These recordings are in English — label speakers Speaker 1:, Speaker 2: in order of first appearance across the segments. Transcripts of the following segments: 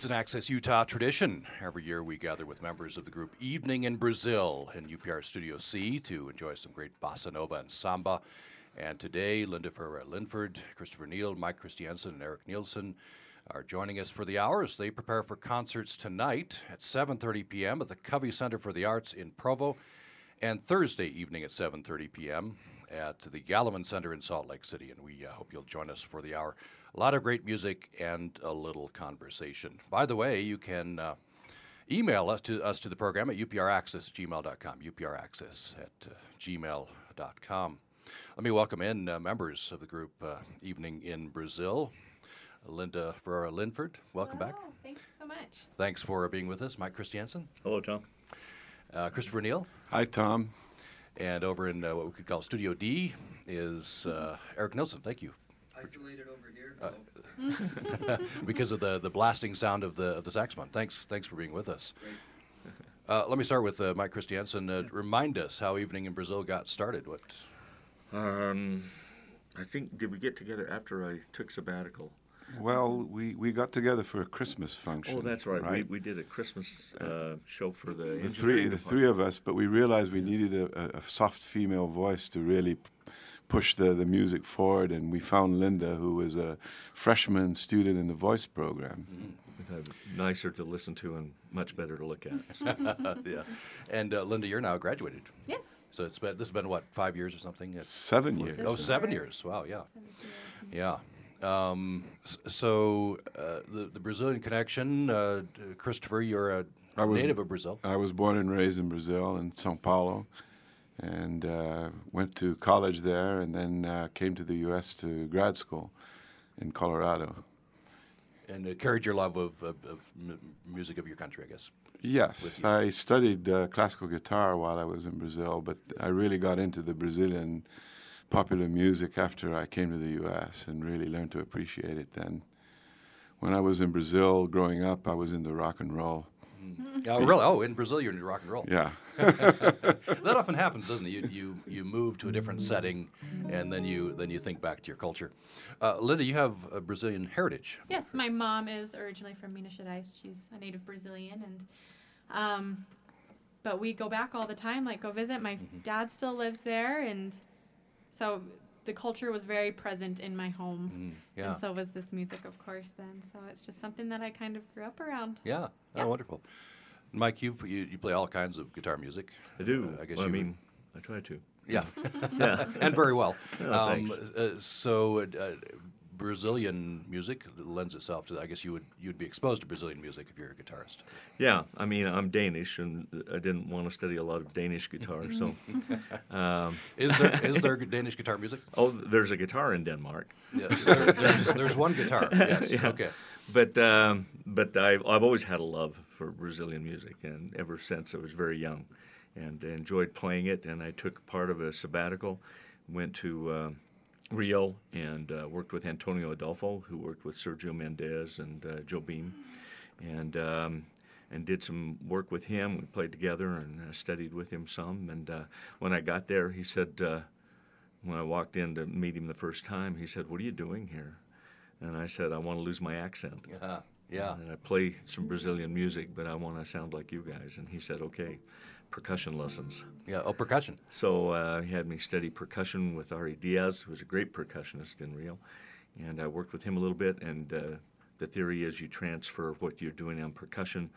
Speaker 1: It's an Access Utah tradition. Every year we gather with members of the group Evening in Brazil in UPR Studio C to enjoy some great bossa nova and samba. And today, Linda Ferreira Linford, Christopher Neal, Mike Christiansen, and Eric Nielsen are joining us for the hour as they prepare for concerts tonight at 7.30 p.m. at the Covey Center for the Arts in Provo and Thursday evening at 7.30 p.m. at the Gallivan Center in Salt Lake City. And we uh, hope you'll join us for the hour. A lot of great music and a little conversation. By the way, you can uh, email us to, us to the program at upraccess at gmail.com, upraccess at uh, gmail.com. Let me welcome in uh, members of the group uh, Evening in Brazil. Linda Ferreira Linford, welcome back.
Speaker 2: Hello, Thank you so much.
Speaker 1: Thanks for being with us. Mike Christiansen,
Speaker 3: Hello, Tom.
Speaker 1: uh, Christopher Neal,
Speaker 4: Hi, Tom.
Speaker 1: and over in uh, what we could call Studio D is uh, Eric Nelson. Thank you.
Speaker 5: isolated over here.
Speaker 1: Uh, because of the, the blasting sound of the of the saxophone. Thanks thanks for being with us. Uh, let me start with uh, Mike Christiansen. Uh, remind us how Evening in Brazil got started. What?
Speaker 3: Um, I think did we get together after I took sabbatical?
Speaker 4: Well, we, we got together for a Christmas function.
Speaker 3: Oh, that's right.
Speaker 4: right?
Speaker 3: We, we did a Christmas uh, show for the
Speaker 4: the three the three of us, but we realized we needed a, a, a soft female voice to really p- push the, the music forward, and we found Linda, who was a freshman student in the voice program.
Speaker 3: nicer to listen to and much better to look at.
Speaker 1: yeah. And uh, Linda, you're now graduated.
Speaker 2: Yes.
Speaker 1: So it's been this has been what five years or something? It's-
Speaker 4: Seven years.
Speaker 1: oh, seven years. Wow. Yeah. Yeah. Um, so uh, the the Brazilian connection, uh, Christopher, you're a
Speaker 4: I was-
Speaker 1: native of Brazil.
Speaker 4: I was born and raised in Brazil, in São Paulo, and uh, went to college there, and then uh, came to the U.S. to grad school in Colorado.
Speaker 1: and uh, carried your love of, of, of m- music of your country, I guess.
Speaker 4: Yes, I studied uh, classical guitar while I was in Brazil, but I really got into the Brazilian popular music after I came to the U.S. and really learned to appreciate it then. When I was in Brazil growing up, I was into rock and roll.
Speaker 1: Oh, really? Oh, in Brazil, you're into rock and roll.
Speaker 4: Yeah.
Speaker 1: that often happens, doesn't it? You, you you move to a different setting, and then you then you think back to your culture. Uh, Linda, you have a Brazilian heritage.
Speaker 2: Yes, my mom is originally from Minas Gerais. She's a native Brazilian, and um, but we go back all the time, like go visit. My dad still lives there, and so the culture was very present in my home,
Speaker 1: Mm, yeah.
Speaker 2: and so was this music, of course. Then, so it's just something that I kind of grew up around.
Speaker 1: Yeah.
Speaker 2: Yeah.
Speaker 1: Oh, wonderful. Mike, you you you play all kinds of guitar music.
Speaker 3: I do.
Speaker 1: Uh, I guess
Speaker 3: Well, I
Speaker 1: you-
Speaker 3: mean, I try to.
Speaker 1: Yeah.
Speaker 3: Yeah.
Speaker 1: and very well.
Speaker 3: Oh, thanks.
Speaker 1: uh, so. Uh, uh, Brazilian music lends itself to. I guess you would you'd be exposed to Brazilian music if you're a guitarist.
Speaker 3: Yeah, I mean, I'm Danish, and I didn't want to study a lot of Danish guitar, so. Um,
Speaker 1: Is there is there Danish guitar music?
Speaker 3: oh, there's a guitar in Denmark.
Speaker 1: Yeah, there- there's, there's one guitar. Yes.
Speaker 3: Yeah.
Speaker 1: Okay.
Speaker 3: But um, but I've, I've always had a love for Brazilian music, and ever since I was very young, and enjoyed playing it. And I took part of a sabbatical, went to uh, Rio and uh, worked with Antonio Adolfo, who worked with Sergio Mendes and uh, Jobim, and um, and did some work with him. We played together and uh, studied with him some. And uh, when I got there, he said. Uh, when I walked in to meet him the first time, he said, "What are you doing here?" And I said, "I want to lose my accent."
Speaker 1: Yeah. Yeah.
Speaker 3: And I play some Brazilian music, but I want to sound like you guys. And he said, "Okay, percussion lessons."
Speaker 1: Yeah. Oh, percussion.
Speaker 3: So uh, he had me study percussion with Ari Diaz, who was a great percussionist in Rio, and I worked with him a little bit. And uh, the theory is you transfer what you're doing on percussion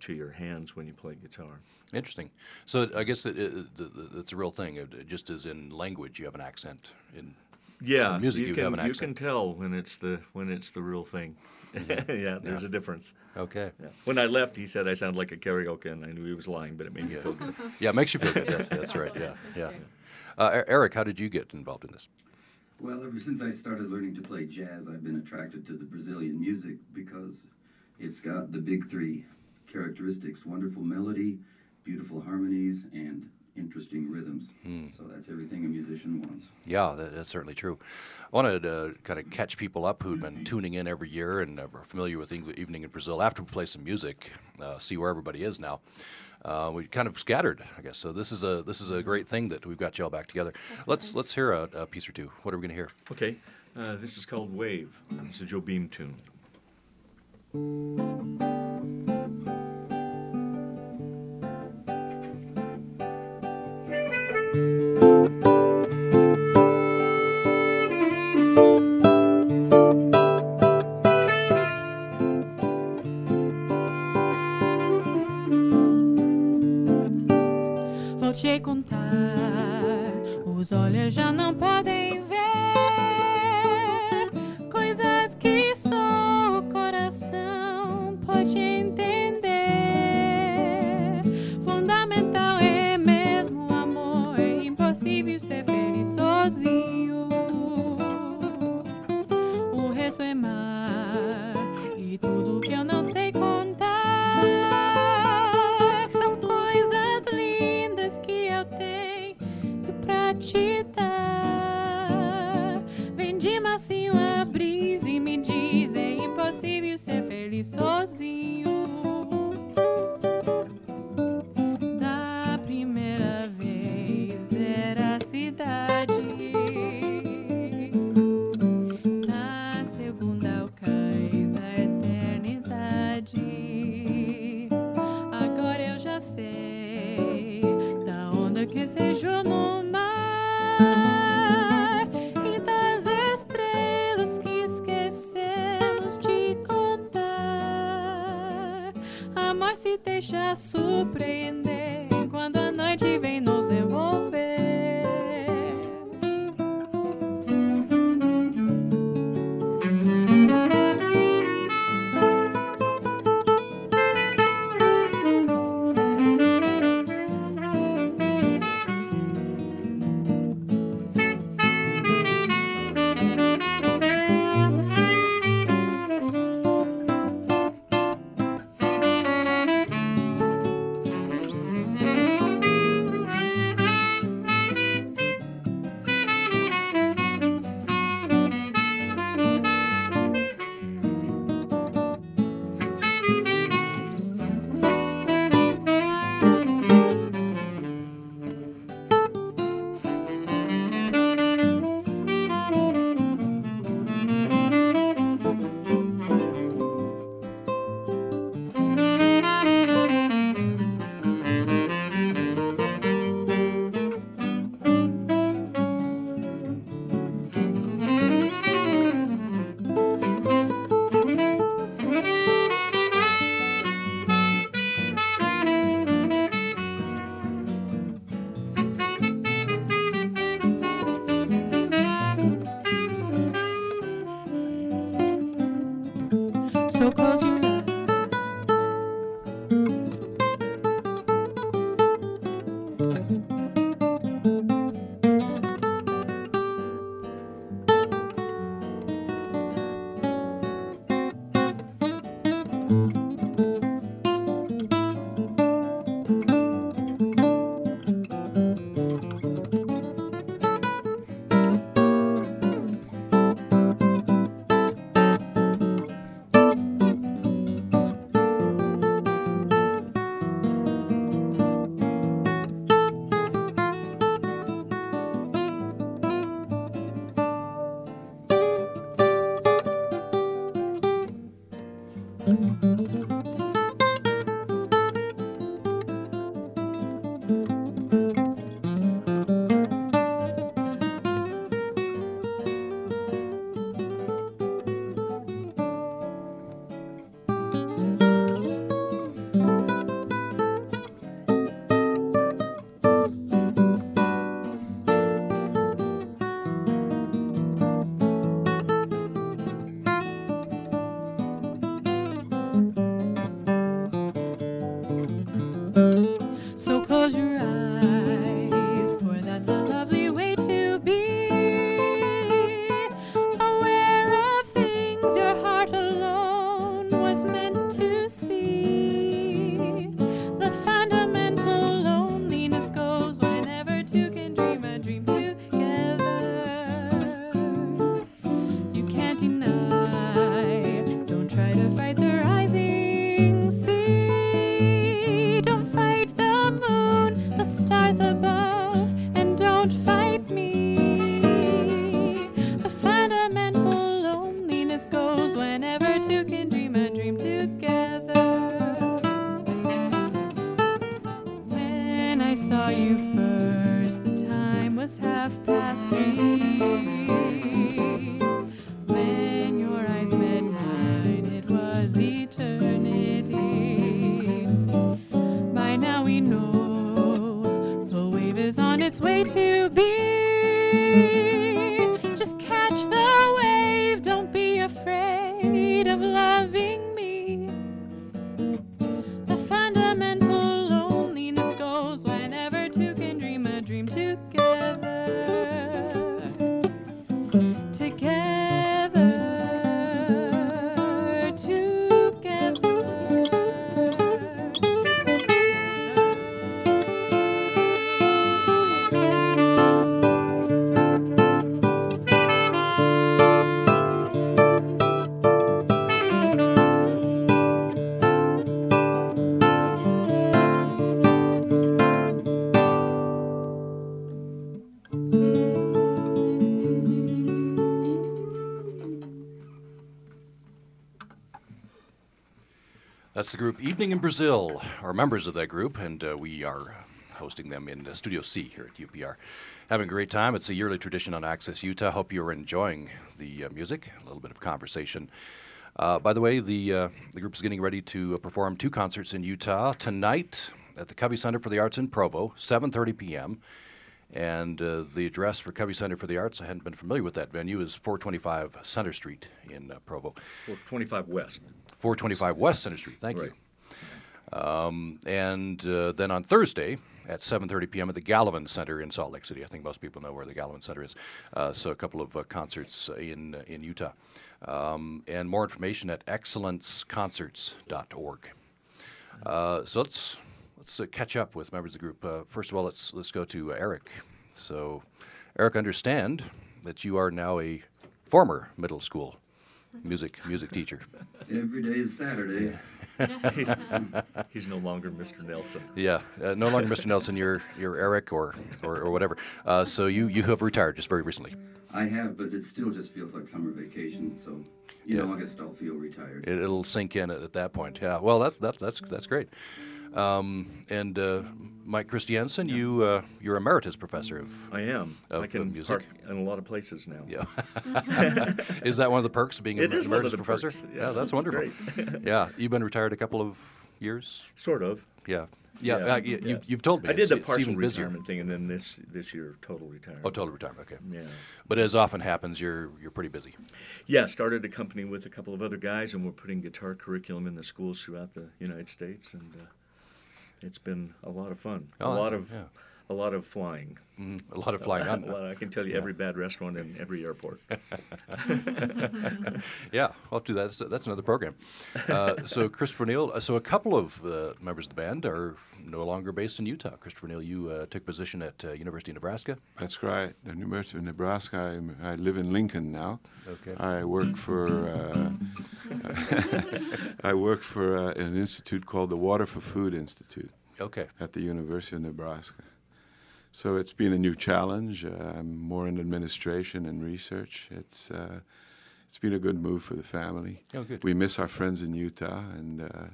Speaker 3: to your hands when you play guitar.
Speaker 1: Interesting. So I guess it, it, the, the, it's a real thing. It- Just as in language, you have an accent. In
Speaker 3: Yeah,
Speaker 1: In music,
Speaker 3: you
Speaker 1: you
Speaker 3: can
Speaker 1: have an
Speaker 3: you can tell when it's the when it's the real thing. yeah, there's
Speaker 1: Yeah.
Speaker 3: a difference.
Speaker 1: okay.
Speaker 3: Yeah. When I left, he said I sound like a karaoke, and I knew he was lying, but it made me feel good.
Speaker 1: Yeah, it makes you feel good. That's, that's right. Yeah. Yeah. Uh, Eric, how did you get involved in this?
Speaker 5: Well, ever since I started learning to play jazz, I've been attracted to the Brazilian music because it's got the big three characteristics wonderful melody, beautiful harmonies, and interesting rhythms. So that's everything a musician wants.
Speaker 1: Yeah, that, that's certainly true. I wanted to kind of catch people up who'd been tuning in every year and are familiar with Eng- Evening in Brazil after we play some music, uh, see where everybody is now. Uh, we kind of scattered, I guess. So this is a this is a great thing that we've got you all back together. Let's let's hear a, a piece or two. What are we going to hear?
Speaker 3: Okay, uh, this is called Wave. It's a Jobim tune.
Speaker 2: Olhos já não podem
Speaker 1: That's the group Evening in Brazil, or members of that group, and uh, we are hosting them in uh, Studio C here at UPR. Having a great time. It's a yearly tradition on Access Utah. Hope you're enjoying the uh, music, a little bit of conversation. Uh, by the way, the, uh, the group is getting ready to uh, perform two concerts in Utah tonight at the Covey Center for the Arts in Provo, 7:30 p.m. And uh, the address for Covey Center for the Arts, I hadn't been familiar with that venue, is 425 Center Street in uh, Provo.
Speaker 3: 425 West.
Speaker 1: 425 West Center Street. Thank
Speaker 3: Right.
Speaker 1: you. Um, and uh, then on Thursday at 7:30 p.m. at the Gallivan Center in Salt Lake City. I think most people know where the Gallivan Center is. Uh, so a couple of uh, concerts in uh, in Utah, um, and more information at excellenceconcerts.org. Uh, so let's let's uh, catch up with members of the group. Uh, first of all, let's let's go to Eric. So, Eric, understand that you are now a former middle school music music teacher.
Speaker 5: Every day is Saturday.
Speaker 3: He's no longer Mr. Nelson.
Speaker 1: Yeah, uh, no longer Mr. Nelson. You're you're Eric or or, or whatever. Uh, so you you have retired just very recently.
Speaker 5: I have, but it still just feels like summer vacation. So in
Speaker 1: Yeah.
Speaker 5: August, I'll feel retired.
Speaker 1: It, it'll sink in at, at that point. Yeah. Well, that's that's that's that's great. Um, and uh, Mike Christiansen, you uh, you're emeritus professor of.
Speaker 3: I am.
Speaker 1: Of
Speaker 3: I can
Speaker 1: music?
Speaker 3: park in a lot of places now.
Speaker 1: Yeah. is that one of the perks of being
Speaker 3: It
Speaker 1: an
Speaker 3: is one of
Speaker 1: emeritus
Speaker 3: the
Speaker 1: professor?
Speaker 3: perks,
Speaker 1: Yeah,
Speaker 3: yeah,
Speaker 1: that's wonderful. yeah, you've been retired a couple of years.
Speaker 3: Sort of.
Speaker 1: Yeah. Yeah.
Speaker 3: Yeah,
Speaker 1: uh, y-
Speaker 3: yeah.
Speaker 1: You, you've told me.
Speaker 3: I did the partial
Speaker 1: busier.
Speaker 3: retirement thing, and then this this year total retirement.
Speaker 1: Oh, total retirement. Okay.
Speaker 3: Yeah.
Speaker 1: But as often happens, you're you're pretty busy.
Speaker 3: Yeah, started a company with a couple of other guys, and we're putting guitar curriculum in the schools throughout the United States, and uh, it's been a lot of fun.
Speaker 1: Oh,
Speaker 3: a lot of
Speaker 1: yeah.
Speaker 3: A lot of flying.
Speaker 1: Mm, a lot of flying on.
Speaker 3: A lot- I can tell you every bad restaurant in every airport.
Speaker 1: Yeah, I'll do that. That's, that's another program. Uh, so, Christopher Neal, uh, so a couple of uh, members of the band are no longer based in Utah. Christopher Neal, you uh, took position at uh, University of Nebraska.
Speaker 4: That's right. The University of Nebraska. I'm, I live in Lincoln now.
Speaker 1: Okay.
Speaker 4: I work for uh, I work for uh, an institute called the Water for Food Institute
Speaker 1: Okay.
Speaker 4: at the University of Nebraska. So it's been a new challenge. I'm more in administration and research. It's uh, it's been a good move for the family.
Speaker 1: Oh, good.
Speaker 4: We miss our friends in Utah and uh,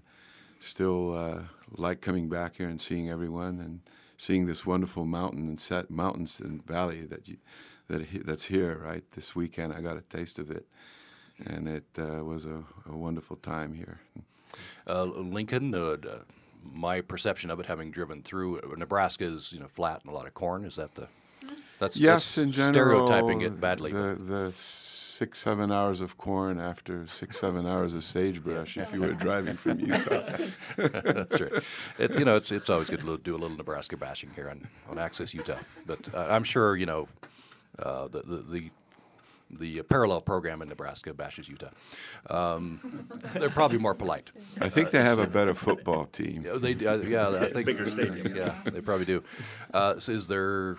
Speaker 4: still uh, like coming back here and seeing everyone and seeing this wonderful mountain and set mountains and valley that you, that that's here. Right, this weekend I got a taste of it, and it uh, was a, a wonderful time here.
Speaker 1: Uh, Lincoln, uh, my perception of it, having driven through uh, Nebraska, is you know flat and a lot of corn. Is that the? That's
Speaker 4: Yes,
Speaker 1: that's
Speaker 4: in general,
Speaker 1: stereotyping it badly.
Speaker 4: The the six seven hours of corn after six seven hours of sagebrush. If you were driving from Utah,
Speaker 1: That's right. It, you know, it's it's always good to do a little Nebraska bashing here on, on Access Utah. But uh, I'm sure you know uh, the, the the the parallel program in Nebraska bashes Utah. Um, they're probably more polite.
Speaker 4: I think they have a better football team.
Speaker 1: Yeah, They uh, yeah, I think
Speaker 3: Bigger stadium.
Speaker 1: Yeah, they probably do. Uh, so is there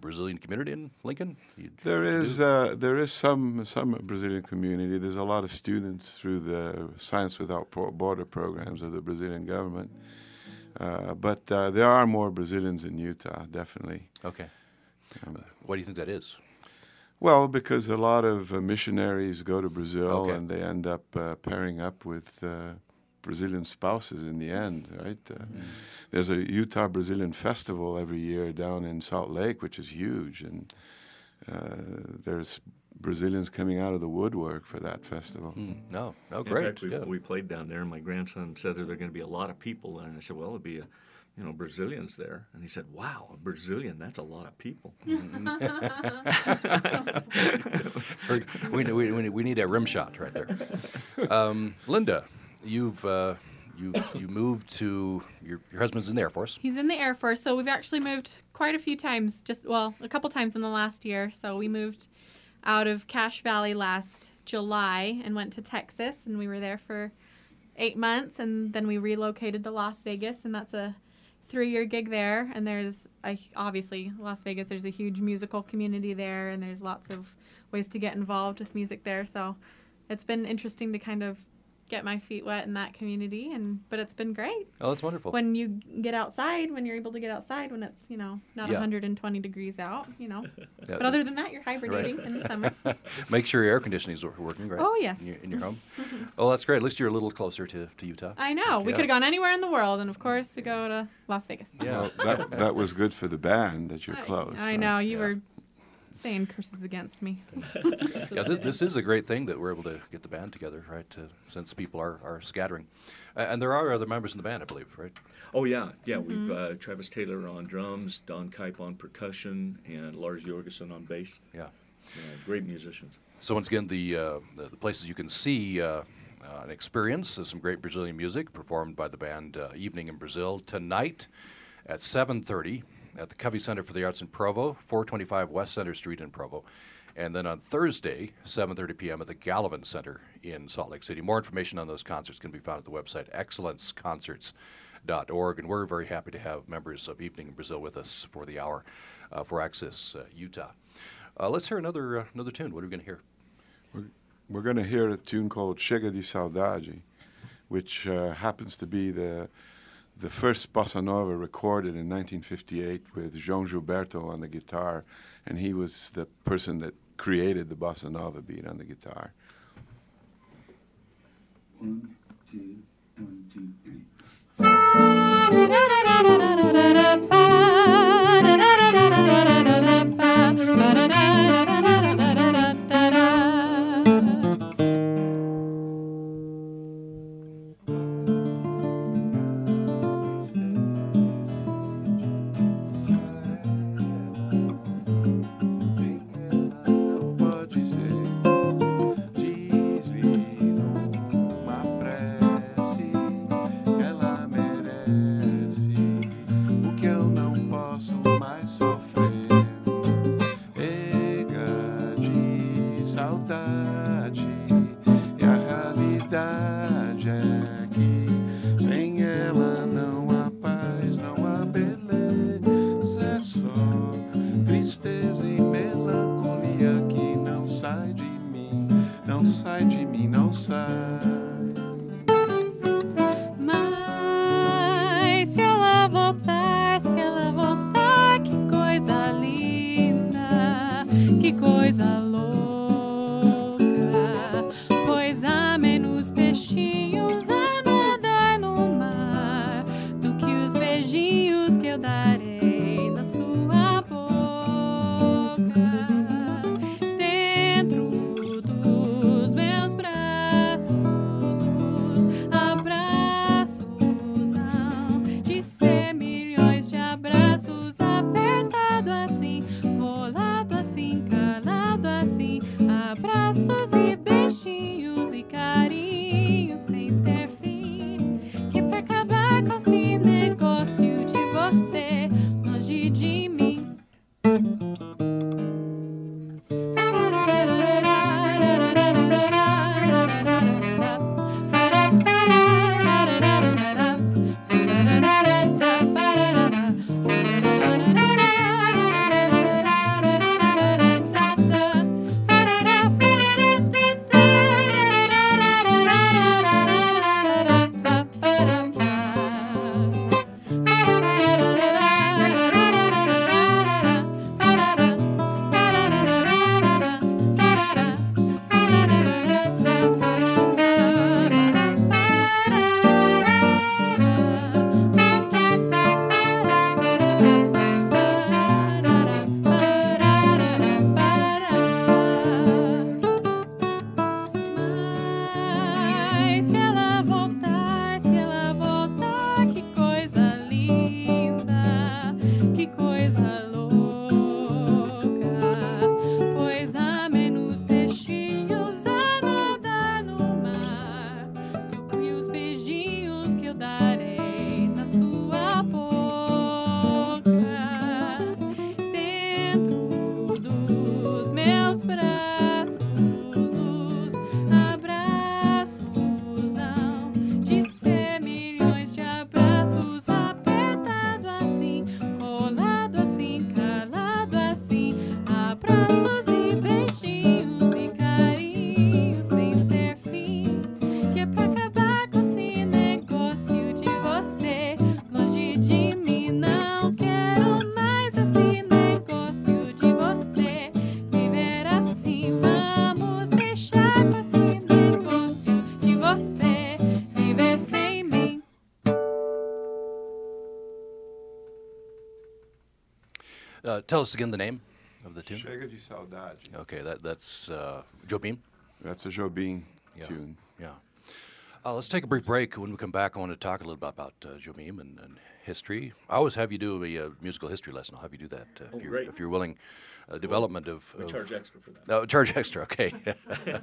Speaker 1: Brazilian community in Lincoln? You-
Speaker 4: There
Speaker 1: you
Speaker 4: is
Speaker 1: do?
Speaker 4: uh, there is some some Brazilian community. There's a lot of students through the Science Without Border programs of the Brazilian government. Uh, but uh, there are more Brazilians in Utah, definitely.
Speaker 1: okay. Uh, why do you think that is?
Speaker 4: Well, because a lot of uh, missionaries go to Brazil
Speaker 1: Okay.
Speaker 4: and they end up uh, pairing up with uh, Brazilian spouses in the end, right? Uh,
Speaker 1: Mm-hmm.
Speaker 4: There's a Utah Brazilian festival every year down in Salt Lake, which is huge, and uh, there's Brazilians coming out of the woodwork for that festival.
Speaker 1: Hmm, no, no,
Speaker 3: In
Speaker 1: great.
Speaker 3: fact, we,
Speaker 1: yeah.
Speaker 3: we played down there, and my grandson said that there are going to be a lot of people, and I said, well, it'll be, a, you know, Brazilians there, and he said, wow, a Brazilian, that's a lot of people.
Speaker 1: We, we, we, we need a rim shot right there. Um, Linda, you've uh, you you moved to your your husband's in the Air Force.
Speaker 2: He's in the Air Force, so we've actually moved quite a few times. Just well, a couple times in the last year. So we moved out of Cache Valley last July and went to Texas, and we were there for eight months, and then we relocated to Las Vegas, and that's a three-year gig there. And there's a, obviously Las Vegas. There's a huge musical community there, and there's lots of ways to get involved with music there. So it's been interesting to kind of
Speaker 6: get my feet wet in that community, and but it's been great.
Speaker 1: Oh, that's wonderful.
Speaker 6: When you get outside, when you're able to get outside, when it's you know not
Speaker 1: Yeah.
Speaker 6: 120 degrees out, you know.
Speaker 1: Yeah,
Speaker 6: But other than that, you're hibernating in the summer.
Speaker 1: Make sure your air conditioning is working, right?
Speaker 6: Oh, yes.
Speaker 1: In your, in your home. Mm-hmm. oh, that's great. At least you're a little closer to, to Utah.
Speaker 6: I know. We
Speaker 1: Yeah.
Speaker 6: could have gone anywhere in the world, and of course, we go to Las Vegas.
Speaker 1: Yeah.
Speaker 4: Well, that, that was good for the band that you're
Speaker 6: I-
Speaker 4: close.
Speaker 6: I
Speaker 4: right?
Speaker 6: know you
Speaker 1: Yeah.
Speaker 6: were saying curses against me.
Speaker 1: yeah, this, this is a great thing that we're able to get the band together, right? Uh, since people are, are scattering. Uh, and there are other members in the band, I believe, right?
Speaker 3: Oh yeah, yeah.
Speaker 6: Mm-hmm.
Speaker 3: We've uh, Travis Taylor on drums, Don Kipe on percussion, and Lars Jorgensen on bass.
Speaker 1: Yeah.
Speaker 3: Yeah, great musicians.
Speaker 1: So once again, the, uh, the, the places you can see uh, uh, and experience uh, some great Brazilian music performed by the band uh, Evening in Brazil tonight at 7.30 at the Covey Center for the Arts in Provo, 425 West Center Street in Provo. And then on Thursday, 7.30 p.m. at the Gallivan Center in Salt Lake City. More information on those concerts can be found at the website excellenceconcerts.org. And we're very happy to have members of Evening in Brazil with us for the hour uh, for Access uh, Utah. Uh, let's hear another, uh, another tune. What are we going to hear?
Speaker 4: We're going to hear a tune called Chega de Saudade, which uh, happens to be the the first bossa nova recorded in 1958 with João Gilberto on the guitar, and he was the person that created the bossa nova beat on the guitar.
Speaker 2: One, two, one, two, three.
Speaker 1: Tell us again the name of the tune.
Speaker 4: Chega de Saudade.
Speaker 1: Okay, that that's uh, Jobim.
Speaker 4: That's a Jobim
Speaker 1: Yeah.
Speaker 4: tune.
Speaker 1: Yeah. Uh, let's take a brief break. When we come back, I want to talk a little bit about uh, Jobim and, and history. I always have you do a, uh musical history lesson. I'll have you do that uh,
Speaker 3: Oh,
Speaker 1: if, you're, if you're willing. Uh, development of,
Speaker 3: We
Speaker 1: of-
Speaker 3: charge extra for that.
Speaker 1: Oh, charge extra. Okay,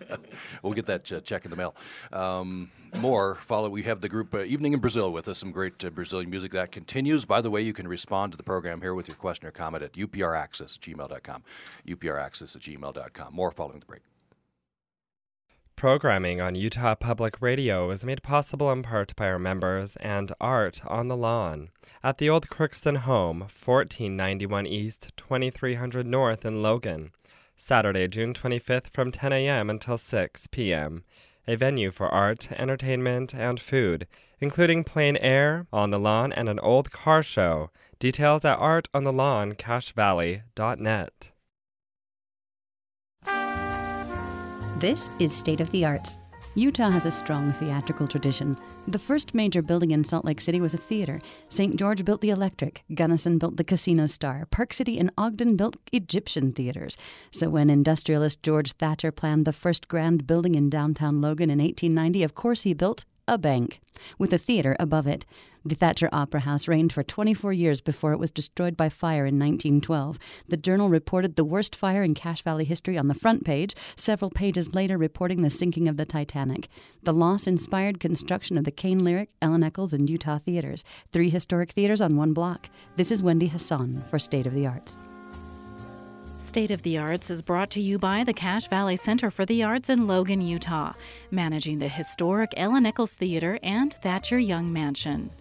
Speaker 1: we'll get that uh, check in the mail. Um, more follow. We have the group uh, Evening in Brazil with us. Some great uh, Brazilian music that continues. By the way, you can respond to the program here with your question or comment at upraccess at gmail.com. upraccess at gmail.com. More following the break.
Speaker 7: Programming on Utah Public Radio is made possible in part by our members and Art on the Lawn at the Old Crookston Home, 1491 East, 2300 North in Logan. Saturday, June 25th from 10 a.m. until 6 p.m. A venue for art, entertainment, and food, including plein air, on the lawn, and an old car show. Details at artonthelawn,
Speaker 8: This is State of the Arts. Utah has a strong theatrical tradition. The first major building in Salt Lake City was a theater. St. George built the Electric, Gunnison built the Casino Star, Park City and Ogden built Egyptian theaters. So when industrialist George Thatcher planned the first grand building in downtown Logan in 1890, of course he built a bank with a theater above it. The Thatcher Opera House reigned for 24 years before it was destroyed by fire in 1912. The Journal reported the worst fire in Cache Valley history on the front page, several pages later reporting the sinking of the Titanic. The loss inspired construction of the Caine Lyric, Ellen Eccles, and Utah theaters, three historic theaters on one block. This is Wendy Hassan for State of the Arts.
Speaker 9: State of the Arts is brought to you by the Cache Valley Center for the Arts in Logan, Utah, managing the historic Ellen Eccles Theater and Thatcher Young Mansion.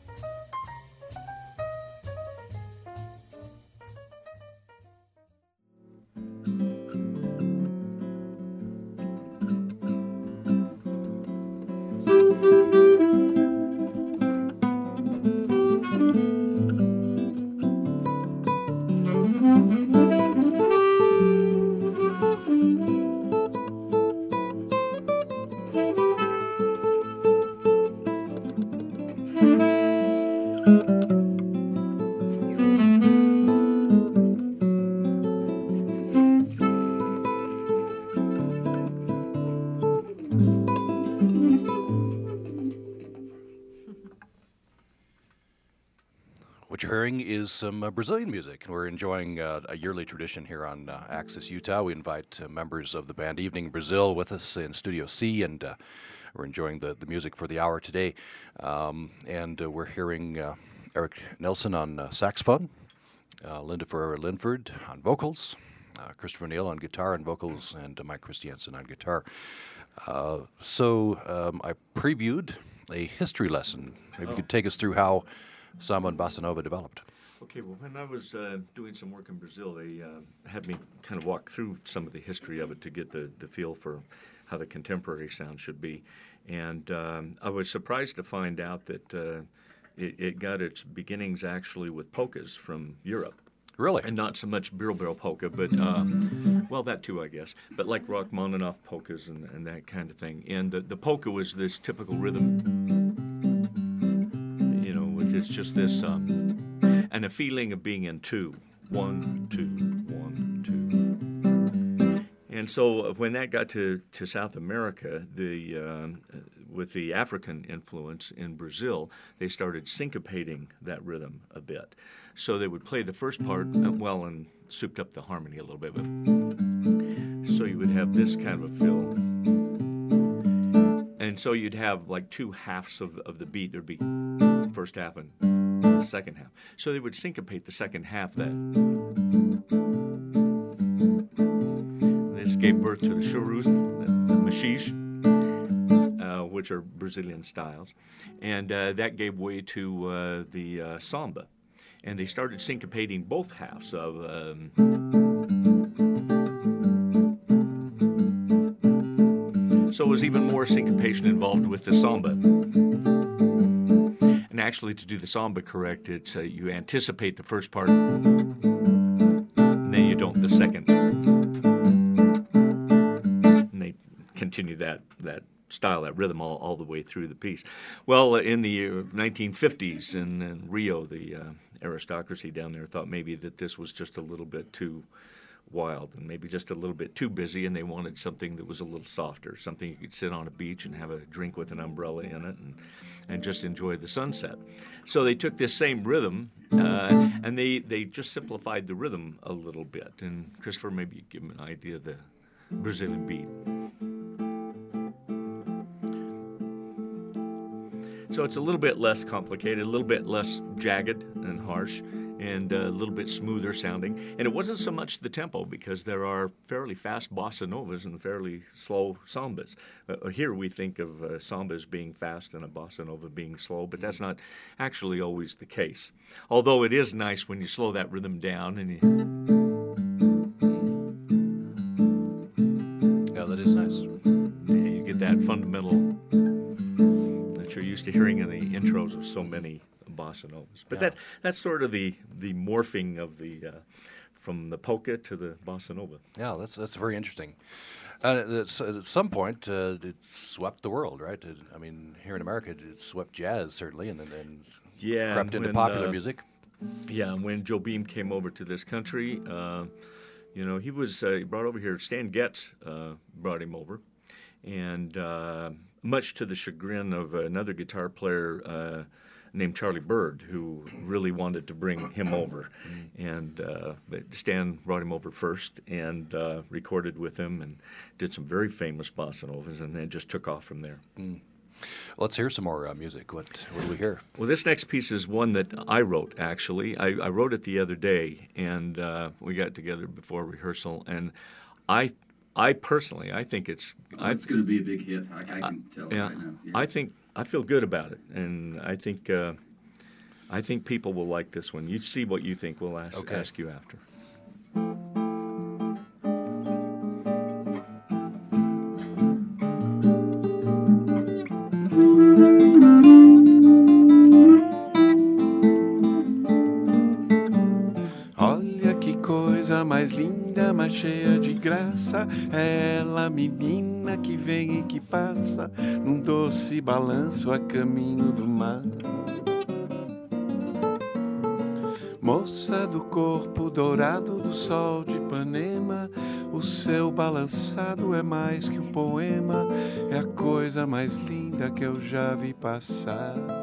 Speaker 1: Hearing is some uh, Brazilian music. We're enjoying uh, a yearly tradition here on uh, Access Utah. We invite uh, members of the band Evening Brazil with us in Studio C, and uh, we're enjoying the, the music for the hour today. Um, and uh, we're hearing uh, Eric Nelson on uh, saxophone, uh, Linda Ferreira Linford on vocals, uh, Christopher Neal on guitar and vocals, and uh, Mike Christiansen on guitar. Uh, so um, I previewed a history lesson. Maybe you could take us through how samba and bossa nova developed.
Speaker 3: Okay, well, when I was uh, doing some work in Brazil, they uh, had me kind of walk through some of the history of it to get the, the feel for how the contemporary sound should be. And um, I was surprised to find out that uh, it, it got its beginnings actually with polkas from Europe.
Speaker 1: Really?
Speaker 3: And not so much Birl polka, but, um, well, that too, I guess. But like Rachmaninoff polkas and, and that kind of thing. And the, the polka was this typical rhythm, it's just this, um, and a feeling of being in two. One, two, one, two. And so uh, when that got to, to South America, the uh, with the African influence in Brazil, they started syncopating that rhythm a bit. So they would play the first part uh, well and souped up the harmony a little bit. But so you would have this kind of a feel. And so you'd have like two halves of, of the beat. There'd be first half and the second half. So they would syncopate the second half then. This gave birth to the choros, the, the maxixe, uh, which are Brazilian styles. And uh, that gave way to uh, the uh, samba. And they started syncopating both halves of. Um, so it was even more syncopation involved with the samba. Actually, to do the samba correct, it's uh, you anticipate the first part, and then you don't the second. And they continue that that style, that rhythm, all, all the way through the piece. Well, uh, in the uh, 1950s in, in Rio, the uh, aristocracy down there thought maybe that this was just a little bit too wild and maybe just a little bit too busy, and they wanted something that was a little softer, something you could sit on a beach and have a drink with an umbrella in it and, and just enjoy the sunset. So they took this same rhythm uh, and they, they just simplified the rhythm a little bit. And Christopher, maybe you give them an idea of the Brazilian beat. So it's a little bit less complicated, a little bit less jagged and harsh, and a little bit smoother sounding. And it wasn't so much the tempo because there are fairly fast bossa novas and fairly slow sambas. Uh, here we think of uh, sambas being fast and a bossa nova being slow, but that's not actually always the case. Although it is nice when you slow that rhythm down and
Speaker 1: you. Yeah, that is nice.
Speaker 3: You get that fundamental that you're used to hearing in the intros of so many bossa novas. But yeah. that that's sort of the the morphing of the uh, from the polka to the bossa nova.
Speaker 1: Yeah, that's that's very interesting. Uh, at some point, uh, it swept the world, right? It, I mean, here in America, it swept jazz certainly, and then
Speaker 3: yeah,
Speaker 1: crept into
Speaker 3: when,
Speaker 1: popular
Speaker 3: uh,
Speaker 1: music.
Speaker 3: Yeah, when Jobim came over to this country, uh, you know, he was uh, he brought over here. Stan Getz uh, brought him over, and much to the chagrin of another guitar player named Charlie Byrd who really wanted to bring him over. And uh, Stan brought him over first and uh, recorded with him and did some very famous bossa novas and then just took off from there.
Speaker 1: Mm. Let's hear some more uh, music. What, what do we hear?
Speaker 3: Well, this next piece is one that I wrote, actually. I, I wrote it the other day, and uh, we got together before rehearsal. And I I personally, I think it's.
Speaker 5: Oh, it's going to be a big hit. I, I can tell
Speaker 3: yeah,
Speaker 5: right now.
Speaker 3: Yeah. I think I feel good about it, and I think uh, I think people will like this one. You see what you think. We'll ask
Speaker 1: okay.
Speaker 3: ask you after.
Speaker 4: Olha que coisa mais linda, mais cheia de graça. Ela, menina que vem e que passa, num doce balanço a caminho do mar. Moça do corpo dourado do sol de Ipanema, o seu balançado é mais que um poema, é a coisa mais linda que eu já vi passar.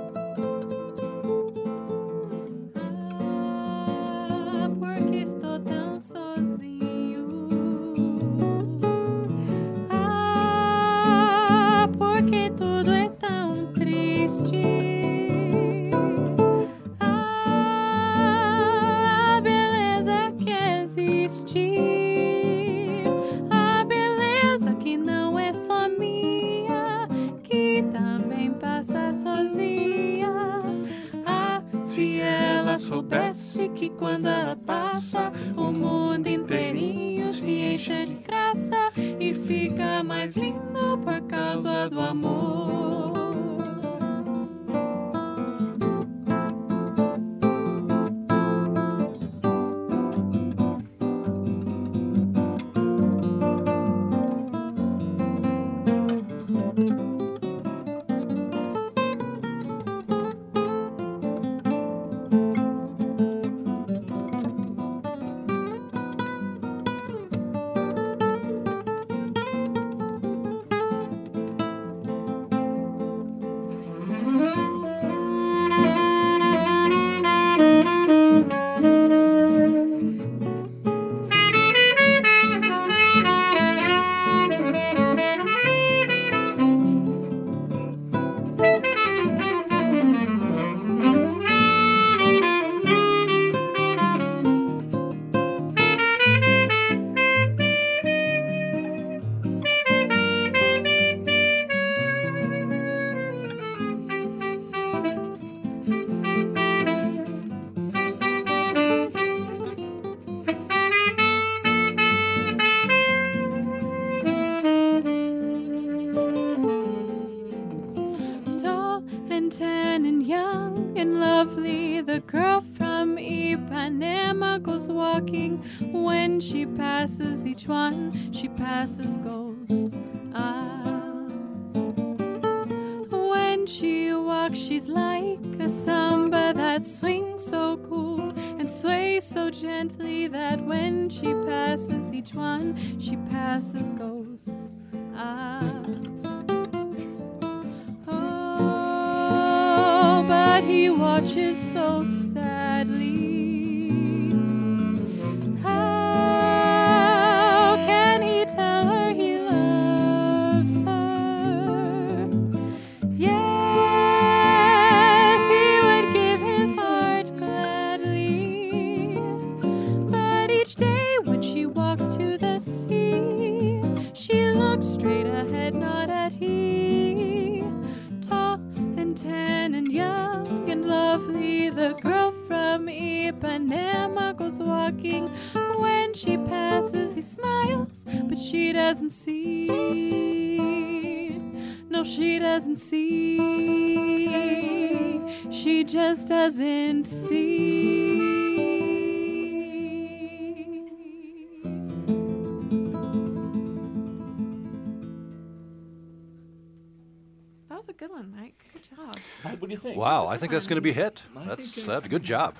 Speaker 2: Do
Speaker 3: you think?
Speaker 1: Wow, I think that's going to be a hit. That's
Speaker 3: think,
Speaker 1: a good job.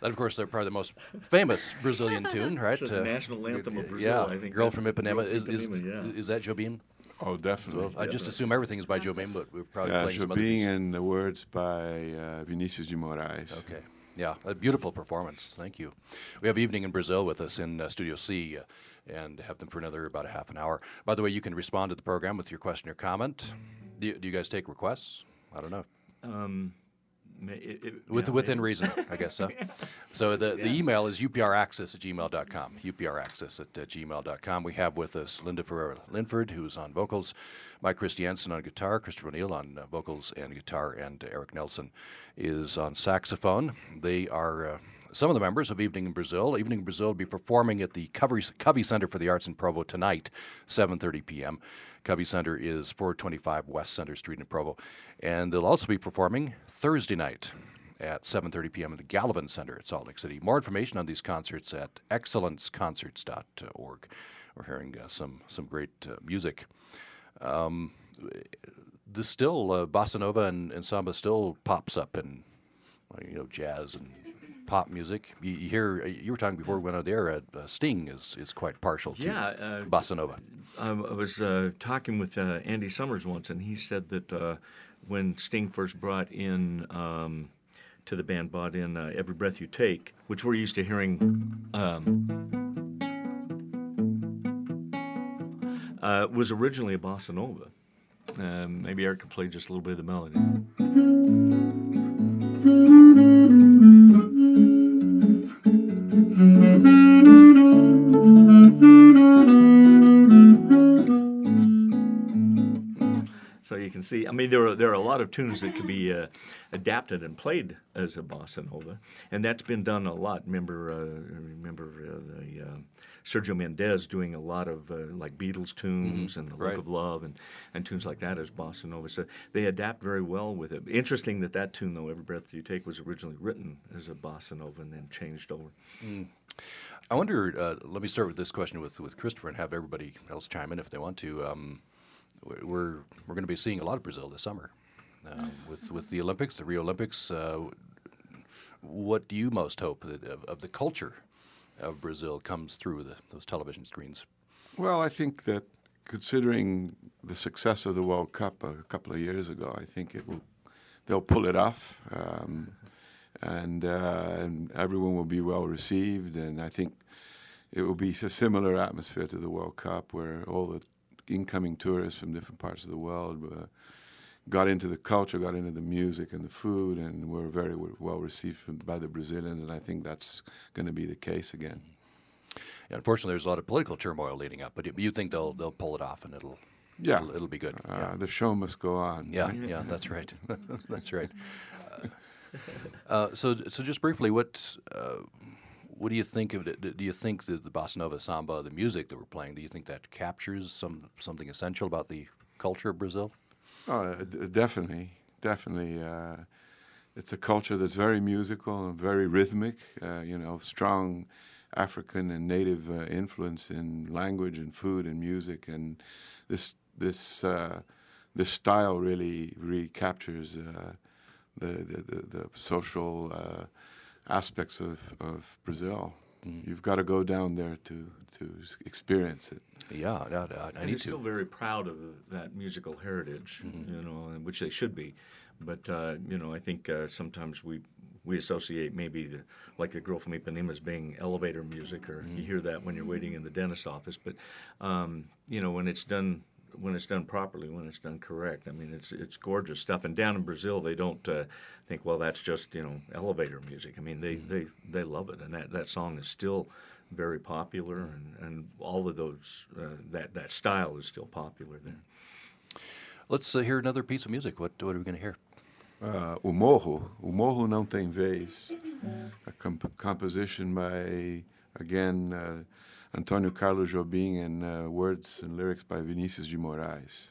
Speaker 1: That, of course, they're probably the most famous Brazilian tune, right?
Speaker 3: It's the national anthem of Brazil,
Speaker 1: Yeah,
Speaker 3: I think
Speaker 1: Girl from Ipanema.
Speaker 3: Girl
Speaker 1: Is, is,
Speaker 3: Ipanema, yeah.
Speaker 1: is that Jobim?
Speaker 4: Oh, definitely.
Speaker 1: I just assume everything is by Jobim, but we're probably
Speaker 4: yeah,
Speaker 1: playing some other
Speaker 4: Jobim
Speaker 1: things.
Speaker 4: and the words by uh, Vinicius de Moraes.
Speaker 1: Okay. Yeah, a beautiful performance. Thank you. We have Evening in Brazil with us in uh, Studio C uh, and have them for another about a half an hour. By the way, you can respond to the program with your question or comment. Do you, do you guys take requests? I don't know.
Speaker 3: Um, it- it-
Speaker 1: With,
Speaker 3: yeah,
Speaker 1: within
Speaker 3: maybe.
Speaker 1: reason, I guess. Huh? So the, the email is upraccess at gmail.com. upraccess at uh, gmail.com. We have with us Linda Ferreira Linford, who's on vocals, Mike Christiansen on guitar, Christopher O'Neill on uh, vocals and guitar, and Eric Nelson is on saxophone. They are uh, some of the members of Evening in Brazil. Evening in Brazil will be performing at the Covey, Center for the Arts in Provo tonight, 7.30 p.m. Covey Center is 425 West Center Street in Provo. And they'll also be performing Thursday night at 7:30 p.m. at the Gallivan Center at Salt Lake City. More information on these concerts at excellenceconcerts.org. We're hearing uh, some some great uh, music. Um, still uh, bossa nova and, and samba still pops up in you know jazz and pop music. You, you hear uh, you were talking before we went on the air. Uh, uh, Sting is is quite partial to
Speaker 3: Yeah, uh,
Speaker 1: bossa nova.
Speaker 3: I, I was uh, talking with uh, Andy Summers once, and he said that uh, when Sting first brought in um, to the band, brought in uh, "Every Breath You Take," which we're used to hearing, um, uh, was originally a bossa nova. Um, maybe Eric could play just a little bit of the melody. See, I mean, there are there are a lot of tunes that could be uh, adapted and played as a bossa nova, and that's been done a lot. Remember, uh, remember uh, the uh, Sergio Mendes doing a lot of uh, like Beatles tunes and the
Speaker 1: right.
Speaker 3: Look of Love and, and tunes like that as bossa nova. So they adapt very well with it. Interesting that that tune, though, "Every Breath You Take," was originally written as a bossa nova and then changed over.
Speaker 1: I wonder. Uh, let me start with this question with with Christopher and have everybody else chime in if they want to. Um, we're we're going to be seeing a lot of Brazil this summer um, with with the Olympics, the Rio Olympics. Uh, what do you most hope that of, of the culture of Brazil comes through the, those television screens?
Speaker 4: Well, I think that considering the success of the World Cup a couple of years ago, I think it will they'll pull it off, um, and uh, and everyone will be well received. And I think it will be a similar atmosphere to the World Cup, where all the incoming tourists from different parts of the world uh, got into the culture, got into the music and the food, and were very well received by the Brazilians. And I think that's going to be the case again.
Speaker 1: Yeah, unfortunately, there's a lot of political turmoil leading up, but you, think they'll they'll pull it off and it'll
Speaker 4: Yeah.
Speaker 1: it'll, it'll be good.
Speaker 4: Uh,
Speaker 1: yeah.
Speaker 4: The show must go on.
Speaker 1: Yeah, yeah, that's right. that's right. Uh, uh, so, so just briefly, what uh, what do you think of it? Do you think that the bossa nova, samba, the music that we're playing, do you think that captures some something essential about the culture of Brazil?
Speaker 4: Oh, definitely, definitely. Uh, it's a culture that's very musical and very rhythmic. Uh, you know, strong African and native uh, influence in language and food and music, and this this uh,
Speaker 2: the style really really captures uh, the, the, the the social uh, aspects of of Brazil. You've got to go down there to to experience it.
Speaker 1: Yeah, yeah, yeah, I
Speaker 3: and
Speaker 1: need
Speaker 3: they're still very proud of that musical heritage, you know, which they should be. But uh, you know, I think uh, sometimes we we associate maybe the, like the girl from Ipanema as being elevator music, or you hear that when you're waiting in the dentist office. But um, you know, when it's done when it's done properly, when it's done correct, I mean, it's it's gorgeous stuff. And down in Brazil, they don't uh, think, well, that's just you know elevator music. I mean, they they, they love it, and that, that song is still very popular, and, and all of those uh, that that style is still popular there.
Speaker 1: Let's uh, hear another piece of music. What, what are we going to hear?
Speaker 2: Uh, o Morro, O Morro Não Tem Vez, a comp- composition by, again, uh, Antonio Carlos Jobim and uh, words and lyrics by Vinicius de Moraes.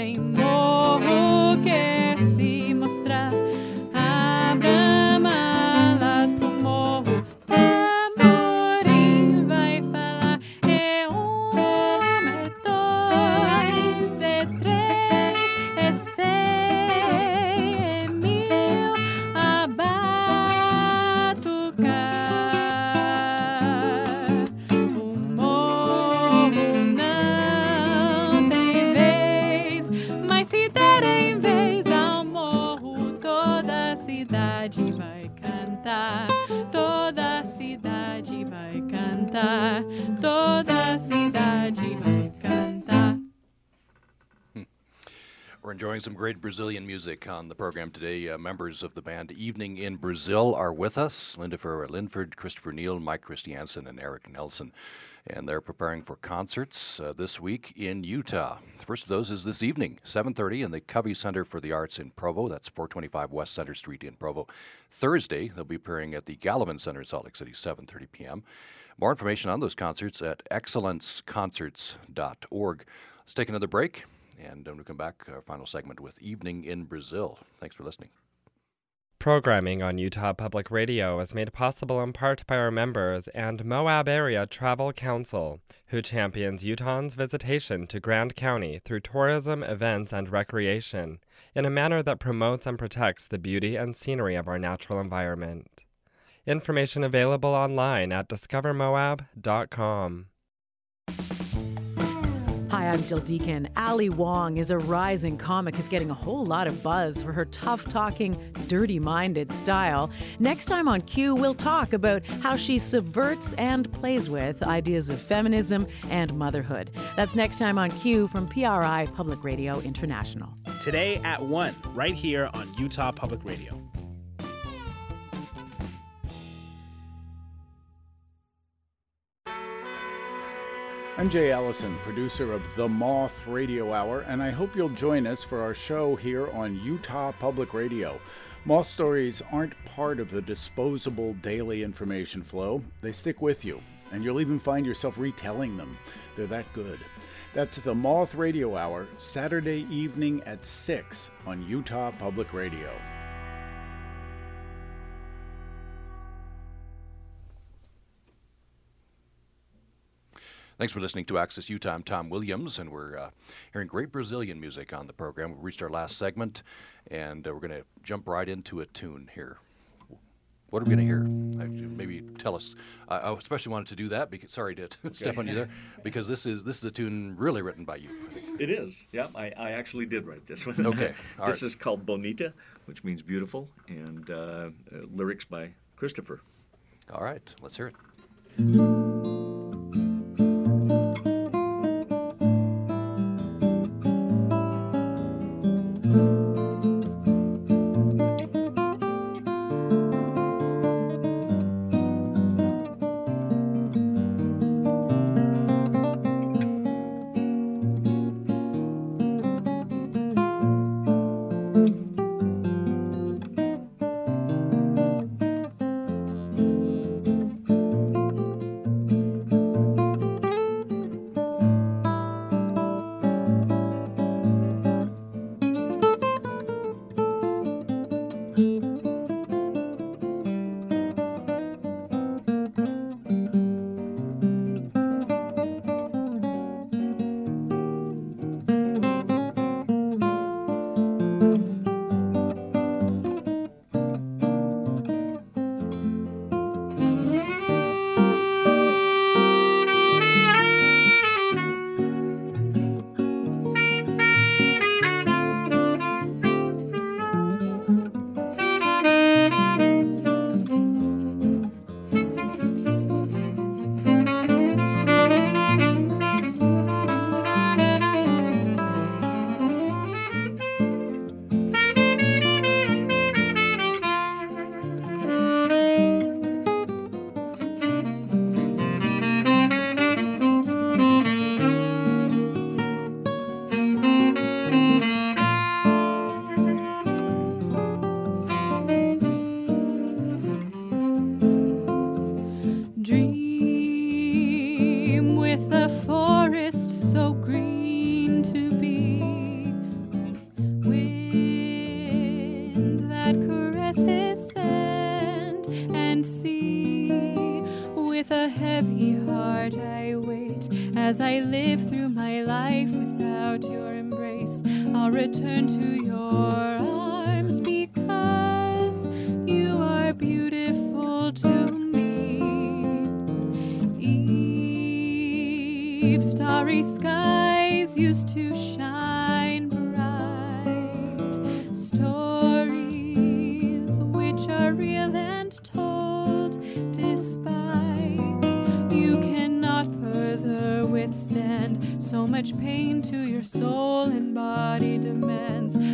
Speaker 10: em morro que
Speaker 1: some great Brazilian music on the program today. Uh, members of the band Evening in Brazil are with us Linda Ferreira Linford, Christopher Neal, Mike Christiansen, and Eric Nelson. and they're preparing for concerts uh, this week in Utah. The first of those is this evening, 7:30 in the Covey Center for the Arts in Provo. That's 425 West Center Street in Provo. Thursday, they'll be appearing at the Gallivan Center in Salt Lake City, 7:30 p.m. More information on those concerts at excellenceconcerts.org. Let's take another break, and when we come back, our final segment with Evening in Brazil. Thanks for listening.
Speaker 7: Programming on Utah Public Radio is made possible in part by our members and Moab Area Travel Council, who champions Utahns' visitation to Grand County through tourism, events, and recreation in a manner that promotes and protects the beauty and scenery of our natural environment. Information available online at discovermoab.com.
Speaker 11: Hi, I'm Jill Deacon. Ali Wong is a rising comic who's getting a whole lot of buzz for her tough talking, dirty minded style. Next time on Q, we'll talk about how she subverts and plays with ideas of feminism and motherhood. That's next time on Q from PRI Public Radio International.
Speaker 12: Today at 1, right here on Utah Public Radio.
Speaker 13: I'm Jay Allison, producer of The Moth Radio Hour, and I hope you'll join us for our show here on Utah Public Radio. Moth stories aren't part of the disposable daily information flow, they stick with you, and you'll even find yourself retelling them. They're that good. That's The Moth Radio Hour, Saturday evening at 6 on Utah Public Radio.
Speaker 1: Thanks for listening to Access Utah. I'm Tom Williams, and we're uh, hearing great Brazilian music on the program. We've reached our last segment, and uh, we're going to jump right into a tune here. What are we going to hear? Uh, maybe tell us. I especially wanted to do that because sorry to step on you there, because this is this is a tune really written by you.
Speaker 3: It is. Yeah, I, I actually did write this one.
Speaker 1: Okay.
Speaker 3: this
Speaker 1: right.
Speaker 3: is called Bonita, which means beautiful, and uh, uh, lyrics by Christopher.
Speaker 1: All right, let's hear it.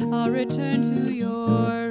Speaker 2: You are to me.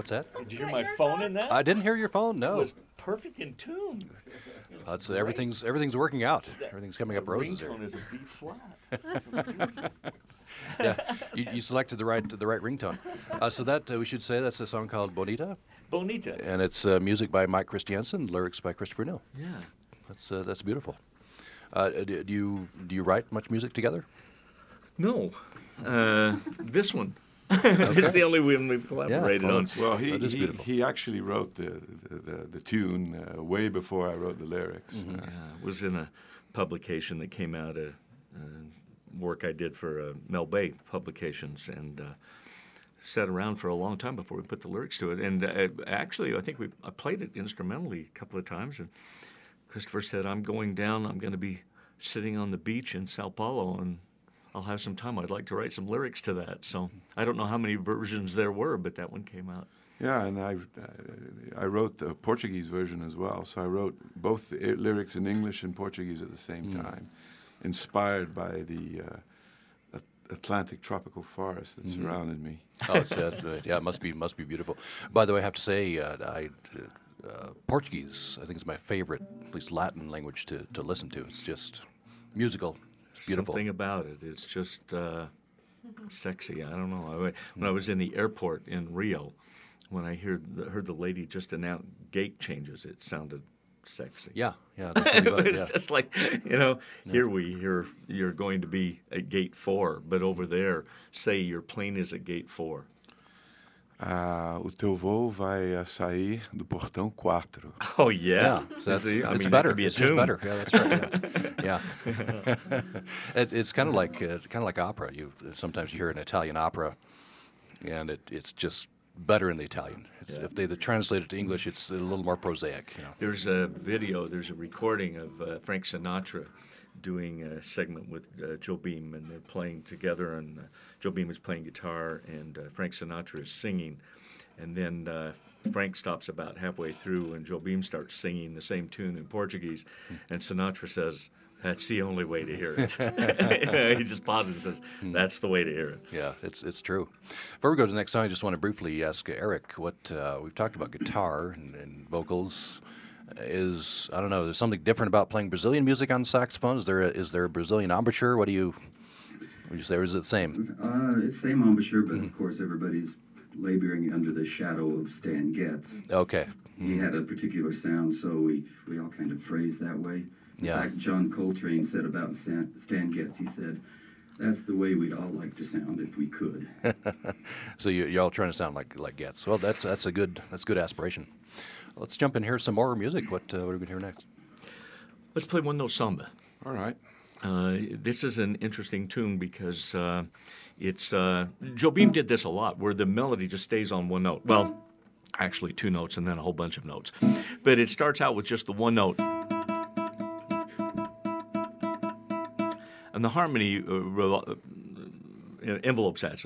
Speaker 1: What's that?
Speaker 3: Did you hear my phone in that?
Speaker 1: I didn't hear your phone. No.
Speaker 3: It was perfect in tune.
Speaker 1: That's
Speaker 3: great.
Speaker 1: everything's everything's working out.
Speaker 3: That-
Speaker 1: Everything's coming up
Speaker 3: the
Speaker 1: roses here.
Speaker 3: ringtone is a B flat.
Speaker 1: yeah, you, you selected the right the right ringtone. Uh, so that uh, we should say that's a song called Bonita,
Speaker 3: Bonita.
Speaker 1: and it's uh, music by Mike Christiansen, lyrics by Christopher Neal.
Speaker 3: Yeah.
Speaker 1: That's uh, that's beautiful. Uh, do, do you do you write much music together?
Speaker 3: No, uh, this one. it's the only one we've collaborated
Speaker 1: well,
Speaker 3: on.
Speaker 4: Well, he, he, he actually wrote the, the, the, the tune uh, way before I wrote the lyrics.
Speaker 1: Mm-hmm.
Speaker 4: Uh,
Speaker 3: Yeah, it was in a publication that came out, a, uh work I did for uh, Mel Bay Publications, and uh, sat around for a long time before we put the lyrics to it. And uh, actually, I think we I played it instrumentally a couple of times, and Christopher said, "I'm going down. I'm going to be sitting on the beach in Sao Paulo, and I'll have some time. I'd like to write some lyrics to that." So I don't know how many versions there were, but that one came out.
Speaker 4: Yeah, and I, uh, I wrote the Portuguese version as well. So I wrote both the lyrics in English and Portuguese at the same
Speaker 1: Hmm.
Speaker 4: time, inspired by the uh, Atlantic tropical forest that
Speaker 1: Mhm.
Speaker 4: surrounded me.
Speaker 1: Oh, it's, that's yeah, it must be must be beautiful. By the way, I have to say, uh, I uh, Portuguese I think is my favorite, at least Latin language to, to listen to. It's just musical, it's beautiful.
Speaker 3: Something about it. It's just uh, sexy. I don't know. I, when I was in the airport in Rio, when I heard the, heard the lady just announce gate changes, it sounded sexy.
Speaker 1: Yeah, yeah, it,
Speaker 3: it's
Speaker 1: yeah.
Speaker 3: just like you know, here we hear you're going to be at gate four, but over there, say your plane is at gate four.
Speaker 4: Ah, o teu voo vai uh, sair do portão 4.
Speaker 3: Oh yeah,
Speaker 1: so that's,
Speaker 3: See, I
Speaker 1: it's
Speaker 3: mean, that
Speaker 1: better.
Speaker 3: be
Speaker 1: it's just better. Yeah, that's right. Yeah, yeah. it, it's kind of like uh, kind of like opera. You sometimes you hear an Italian opera, and it, it's just better in the Italian. It's, If they translate it to English, it's a little more prosaic. You know.
Speaker 3: There's a video, there's a recording of uh, Frank Sinatra doing a segment with uh, Jobim, and they're playing together, and uh, Jobim is playing guitar, and uh, Frank Sinatra is singing. And then uh, Frank stops about halfway through, and Jobim starts singing the same tune in Portuguese, and Sinatra says, that's the only way to hear it. he just pauses and says, "That's the way to hear it."
Speaker 1: Yeah, it's it's true. Before we go to the next song, I just want to briefly ask Eric what uh, we've talked about guitar and, and vocals. Is I don't know. There's something different about playing Brazilian music on saxophone. Is there a, is there a Brazilian embouchure? What do you would you say? Or is it the same?
Speaker 5: Uh, it's same embouchure, but of course everybody's laboring under the shadow of Stan Getz.
Speaker 1: Okay.
Speaker 5: He had a particular sound, so we we all kind of phrased that way. In
Speaker 1: Yeah.
Speaker 5: fact, John Coltrane said about Stan, Stan Getz, he said, "That's the way we'd all like to sound if we could."
Speaker 1: so you, you're all trying to sound like like Getz. Well, that's that's a good that's a good aspiration. Let's jump in here some more music. What uh, what are we going to hear next?
Speaker 3: Let's play one note samba.
Speaker 4: All right.
Speaker 3: Uh, this is an interesting tune because uh, it's uh, Jobim did this a lot, where the melody just stays on one note. Well, actually two notes and then a whole bunch of notes, but it starts out with just the one note, and the harmony uh, uh, envelopes that.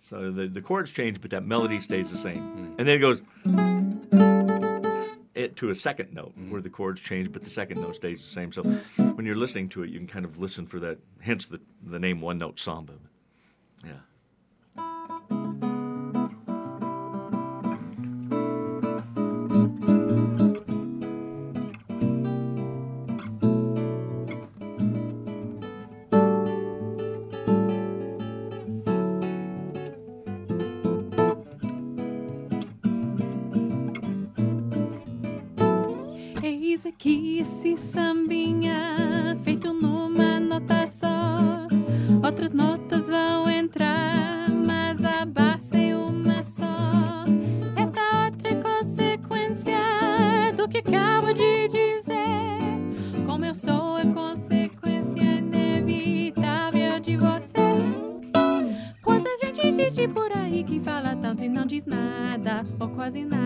Speaker 3: So the, the chords change, but that melody stays the same, and then it goes to a second note mm-hmm. where the chords change, but the second note stays the same. So when you're listening to it, you can kind of listen for that. Hence the the name one note samba. Yeah.
Speaker 2: quase nada.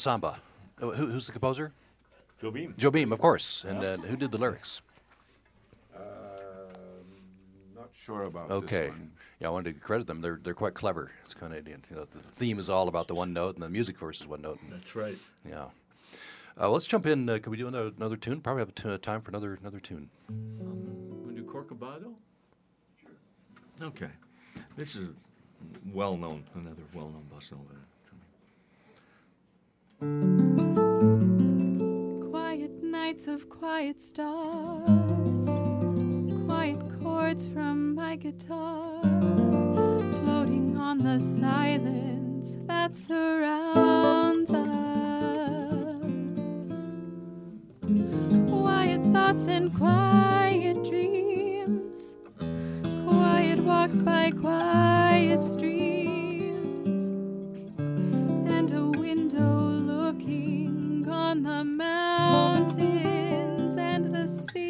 Speaker 2: Samba.
Speaker 1: Uh, who, who's the composer?
Speaker 3: Jobim.
Speaker 1: Joe Beam, of course. And yeah. uh, who did the lyrics?
Speaker 4: Um, not sure about
Speaker 1: okay. Yeah, I wanted to credit them. They're they're quite clever. It's kind of you know, the theme is all about the one note, and the music verse is one note.
Speaker 3: That's right.
Speaker 1: Yeah. Uh, well, let's jump in. Uh, can we do another, another tune? Probably have t- time for another another tune.
Speaker 3: Um, we do Corcovado. Sure. Okay. This is well known, another well known bossa nova.
Speaker 2: Quiet nights of quiet stars, quiet chords from my guitar, floating on the silence that surrounds us. Quiet thoughts and quiet dreams, quiet walks by quiet streams, and a window on the mountains and the sea.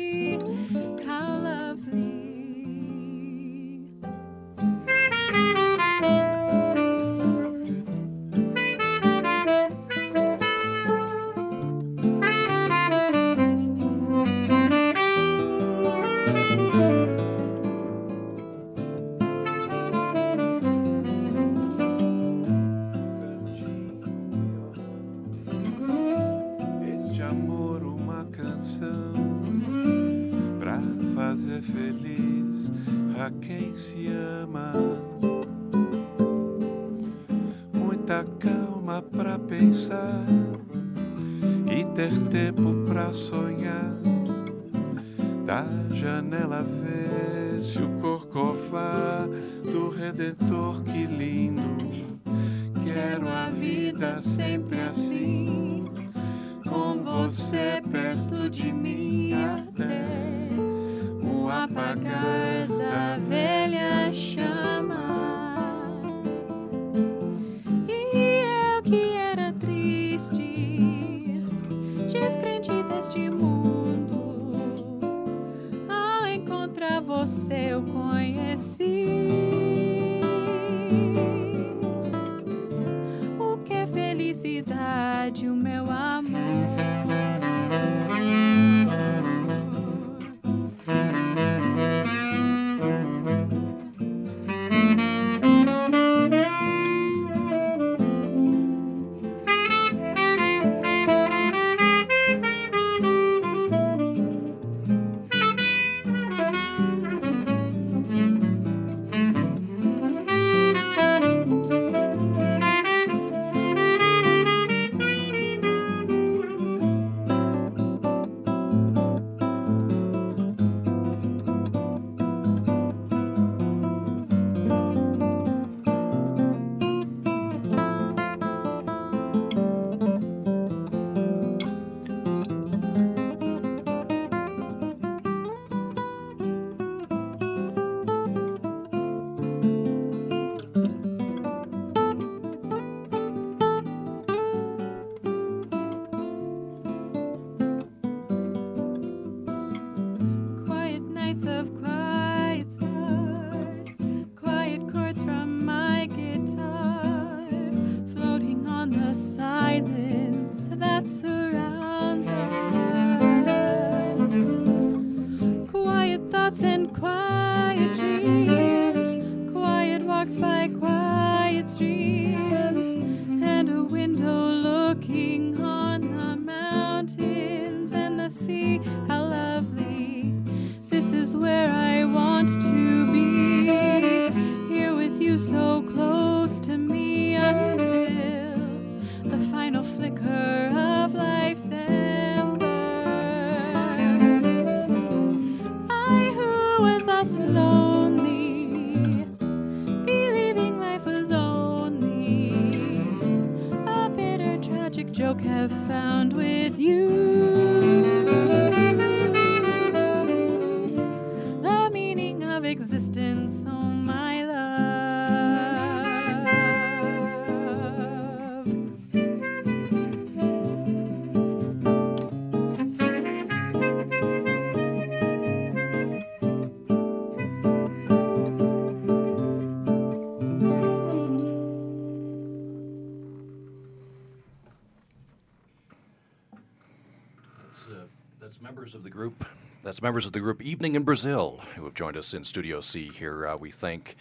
Speaker 1: That's members of the group Evening in Brazil who have joined us in Studio C here. Uh, we thank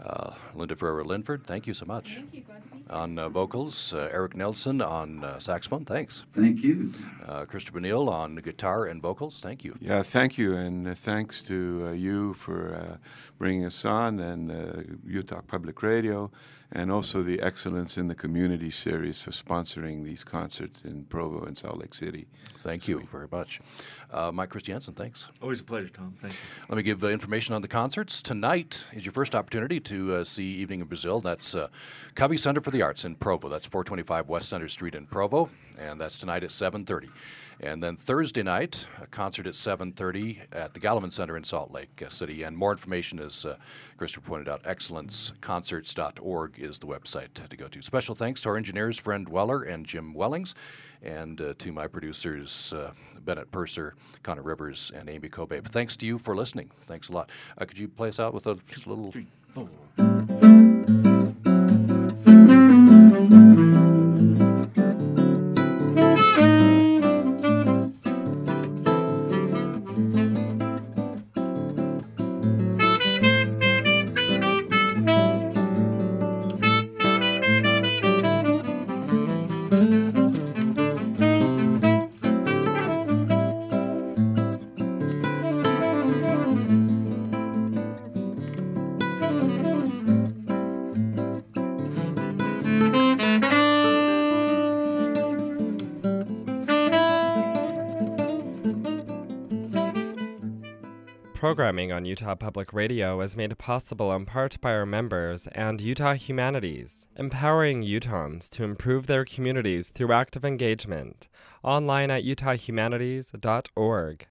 Speaker 1: uh, Linda Ferreira Linford. Thank you so much.
Speaker 2: Thank you,
Speaker 1: On uh, vocals, uh, Eric Nelson on uh, saxophone. Thanks.
Speaker 5: Thank you.
Speaker 1: Uh, Christopher Neal on guitar and vocals. Thank you.
Speaker 4: Yeah, thank you, and uh, thanks to uh, you for uh, bringing us on, and uh, Utah Public Radio, and also the Excellence in the Community series for sponsoring these concerts in Provo and Salt Lake City.
Speaker 1: Thank you very much. Uh, Mike Christiansen, thanks.
Speaker 3: Always a pleasure, Tom. Thank you.
Speaker 1: Let me give uh, information on the concerts. Tonight is your first opportunity to uh, see Evening in Brazil. That's uh, Covey Center for the Arts in Provo. That's 425 West Center Street in Provo, and that's tonight at 7:30. And then Thursday night, a concert at 7:30 at the Gallivan Center in Salt Lake uh, City. And more information, as uh, Christopher pointed out, excellenceconcerts.org is the website to go to. Special thanks to our engineers, Brent Weller and Jim Wellings, and uh, to my producers, uh, Bennett Purser, Connor Rivers, and Amy Kobe. But Thanks to you for listening. Thanks a lot. Uh, could you play us out with a just a little?
Speaker 7: On Utah Public Radio is made possible in part by our members and Utah Humanities, empowering Utahns to improve their communities through active engagement. Online at utahhumanities.org.